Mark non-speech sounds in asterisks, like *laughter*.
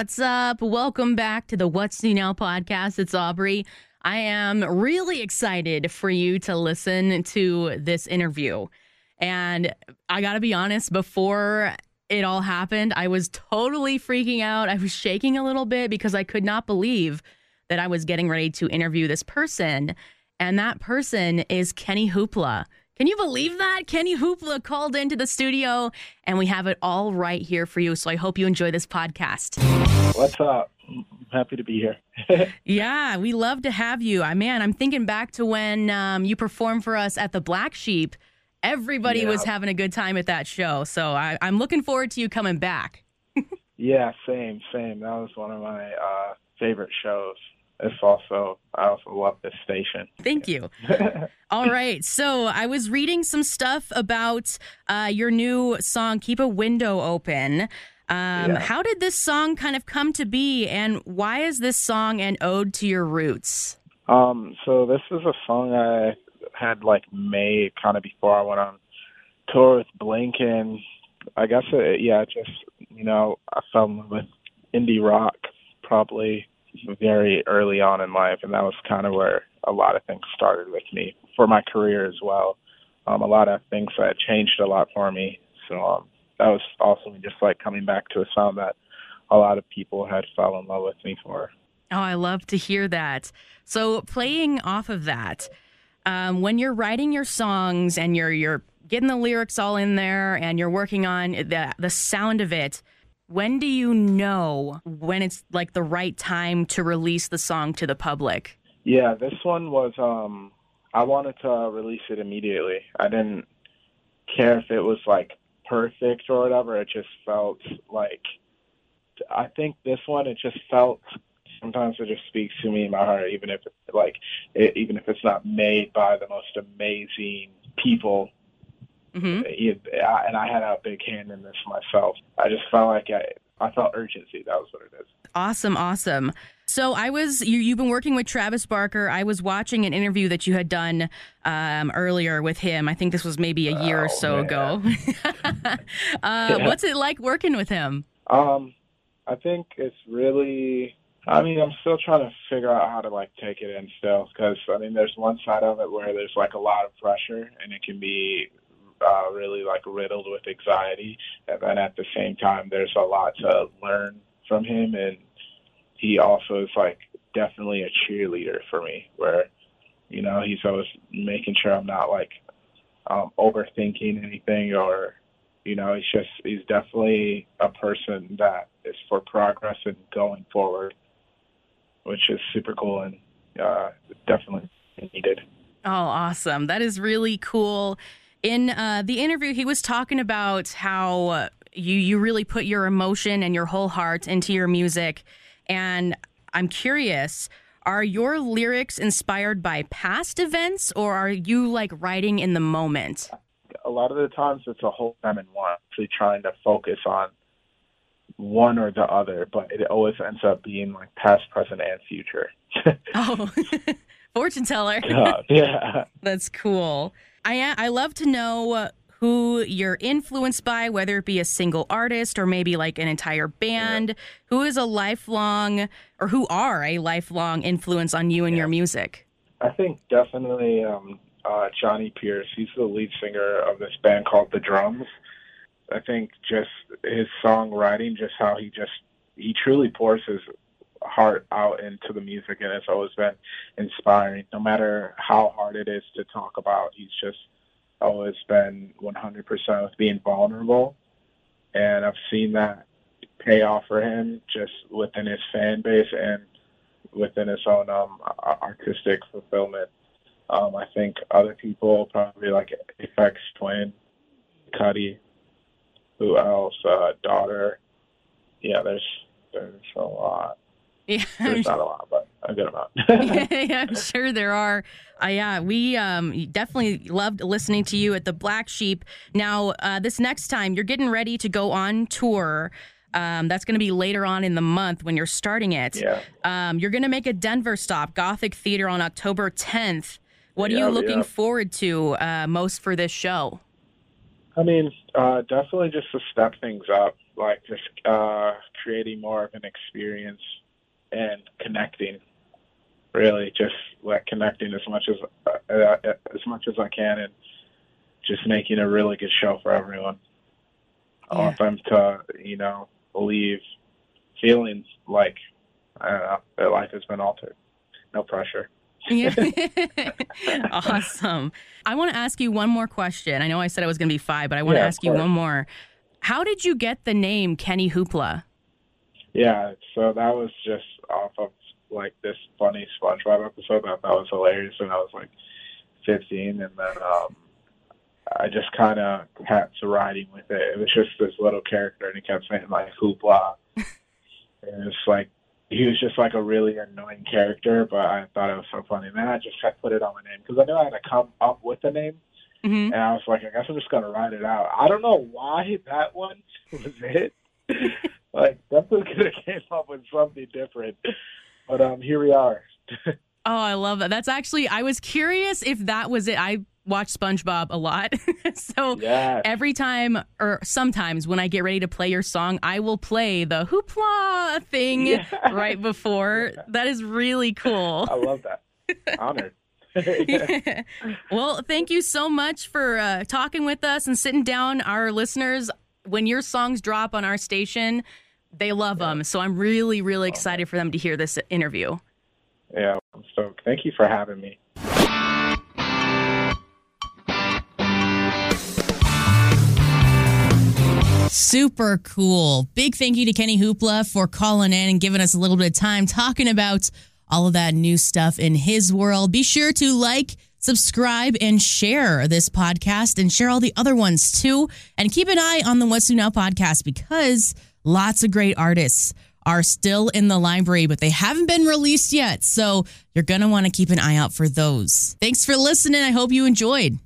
What's up? Welcome back to the What's New Now podcast. It's Aubrey. I am really excited for you to listen to this interview. And I got to be honest, before it all happened, I was totally freaking out. I was shaking a little bit because I could not believe that I was getting ready to interview this person. And that person is Kenny Hoopla. Can you believe that? Kenny Hoopla called into the studio and we have it all right here for you. So I hope you enjoy this podcast. What's up? I'm happy to be here. *laughs* yeah, we love to have you. I man, I'm thinking back to when um, you performed for us at the Black Sheep. Everybody Yeah. was having a good time at that show. So I, I'm looking forward to you coming back. *laughs* yeah, same, same. That was one of my uh, favorite shows. It's also I also love this station. Thank you. *laughs* All right. So I was reading some stuff about uh, your new song, Keep a Window Open. Um, Yeah. How did this song kind of come to be, and why is this song an ode to your roots? Um, so this is a song I had like made kind of before I went on tour with Blink, and I guess it, yeah, just you know I fell in love with indie rock probably very early on in life, and that was kind of where a lot of things started with me for my career as well. Um, a lot of things that changed a lot for me. So um, that was also just like coming back to a sound that a lot of people had fell in love with me for. Oh, I love to hear that. So, playing off of that, um, when you're writing your songs and you're you're getting the lyrics all in there and you're working on the the sound of it, when do you know when it's like the right time to release the song to the public? Yeah, this one was um I wanted to release it immediately. I didn't care if it was like perfect or whatever. It just felt like I think this one it just felt sometimes it just speaks to me in my heart even if like it, even if it's not made by the most amazing people hmm and I had a big hand in this myself. I just felt like I I felt urgency. That was what it is. Awesome, awesome. So I was you. You've been working with Travis Barker. I was watching an interview that you had done um, earlier with him. I think this was maybe a year or Oh, so man. ago. *laughs* *laughs* uh, What's it like working with him? Um, I think it's really. I mean, I'm still trying to figure out how to like take it in still, because I mean, there's one side of it where there's like a lot of pressure, and it can be uh, really like riddled with anxiety, and then at the same time, there's a lot to learn from him, and he also is like definitely a cheerleader for me, where you know he's always making sure I'm not like um, overthinking anything or you know, he's just he's definitely a person that is for progress and going forward, which is super cool and uh, definitely needed. Oh, awesome! That is really cool. In uh, the interview, he was talking about how uh, you you really put your emotion and your whole heart into your music, and I'm curious. Are your lyrics inspired by past events or are you like writing in the moment? A lot of the times it's a whole time in one, actually trying to focus on one or the other, but it always ends up being like past, present, and future. *laughs* Oh, *laughs* fortune teller. Uh, yeah. *laughs* That's cool. I I love to know who you're influenced by, whether it be a single artist or maybe like an entire band. Who is a lifelong or who are a lifelong influence on you and your music? I think definitely um, uh, Jonny Pierce. He's the lead singer of this band called The Drums. I think just his songwriting, just how he just he truly pours his heart out into the music, and it's always been inspiring. No matter how hard it is to talk about, he's just always been 100% with being vulnerable, and I've seen that pay off for him just within his fan base and within his own um, artistic fulfillment. Um, I think other people probably like Aphex Twin, Cudi, who else? Uh, Daughter. Yeah, there's there's a lot. Yeah, There's not a lot, but a good amount. *laughs* yeah, I'm sure there are. Uh, yeah, we um, definitely loved listening to you at the Black Sheep. Now, uh, this next time you're getting ready to go on tour. Um, that's going to be later on in the month when you're starting it. yeah. Um, you're going to make a Denver stop, Gothic Theater, on October 10th. What are you looking yeah. forward to uh, most for this show? I mean, uh, definitely just to step things up. like just uh, creating more of an experience and connecting. Really, just like connecting as much as uh, as much as I can, and just making a really good show for everyone. I want them to, you know, leave feelings like I don't know, their life has been altered. No pressure. Yeah. *laughs* *laughs* awesome. I want to ask you one more question. I know I said it was going to be five, but I want Yeah, to ask you one more. How did you get the name Kenny Hoopla? Yeah, so that was just off of like this funny SpongeBob episode that I thought was hilarious when I was like 15, and then um, I just kind of kept riding with it. It was just this little character, and he kept saying like hoopla, *laughs* and it's like he was just like a really annoying character, but I thought it was so funny. And then I just I put it on my name because I knew I had to come up with a name. hmm And I was like, I guess I'm just gonna write it out. I don't know why that one *laughs* was it. Like definitely could have came up with something different. But um here we are. *laughs* Oh, I love that. That's actually, I was curious if that was it. I watch SpongeBob a lot. *laughs* so Yeah. every time or sometimes when I get ready to play your song, I will play the hoopla thing Yeah. right before. *laughs* That is really cool. I love that. Honored. well, thank you so much for uh, talking with us and sitting down. Our listeners, when your songs drop on our station, they love them. So I'm really, really oh, excited for them to hear this interview. yeah, I'm stoked. Thank you for having me. Super cool. Big thank you to Kenny Hoopla for calling in and giving us a little bit of time talking about all of that new stuff in his world. Be sure to like, subscribe, and share this podcast and share all the other ones too. And keep an eye on the What's New Now podcast because lots of great artists are still in the library, but they haven't been released yet. So you're going to want to keep an eye out for those. Thanks for listening. I hope you enjoyed.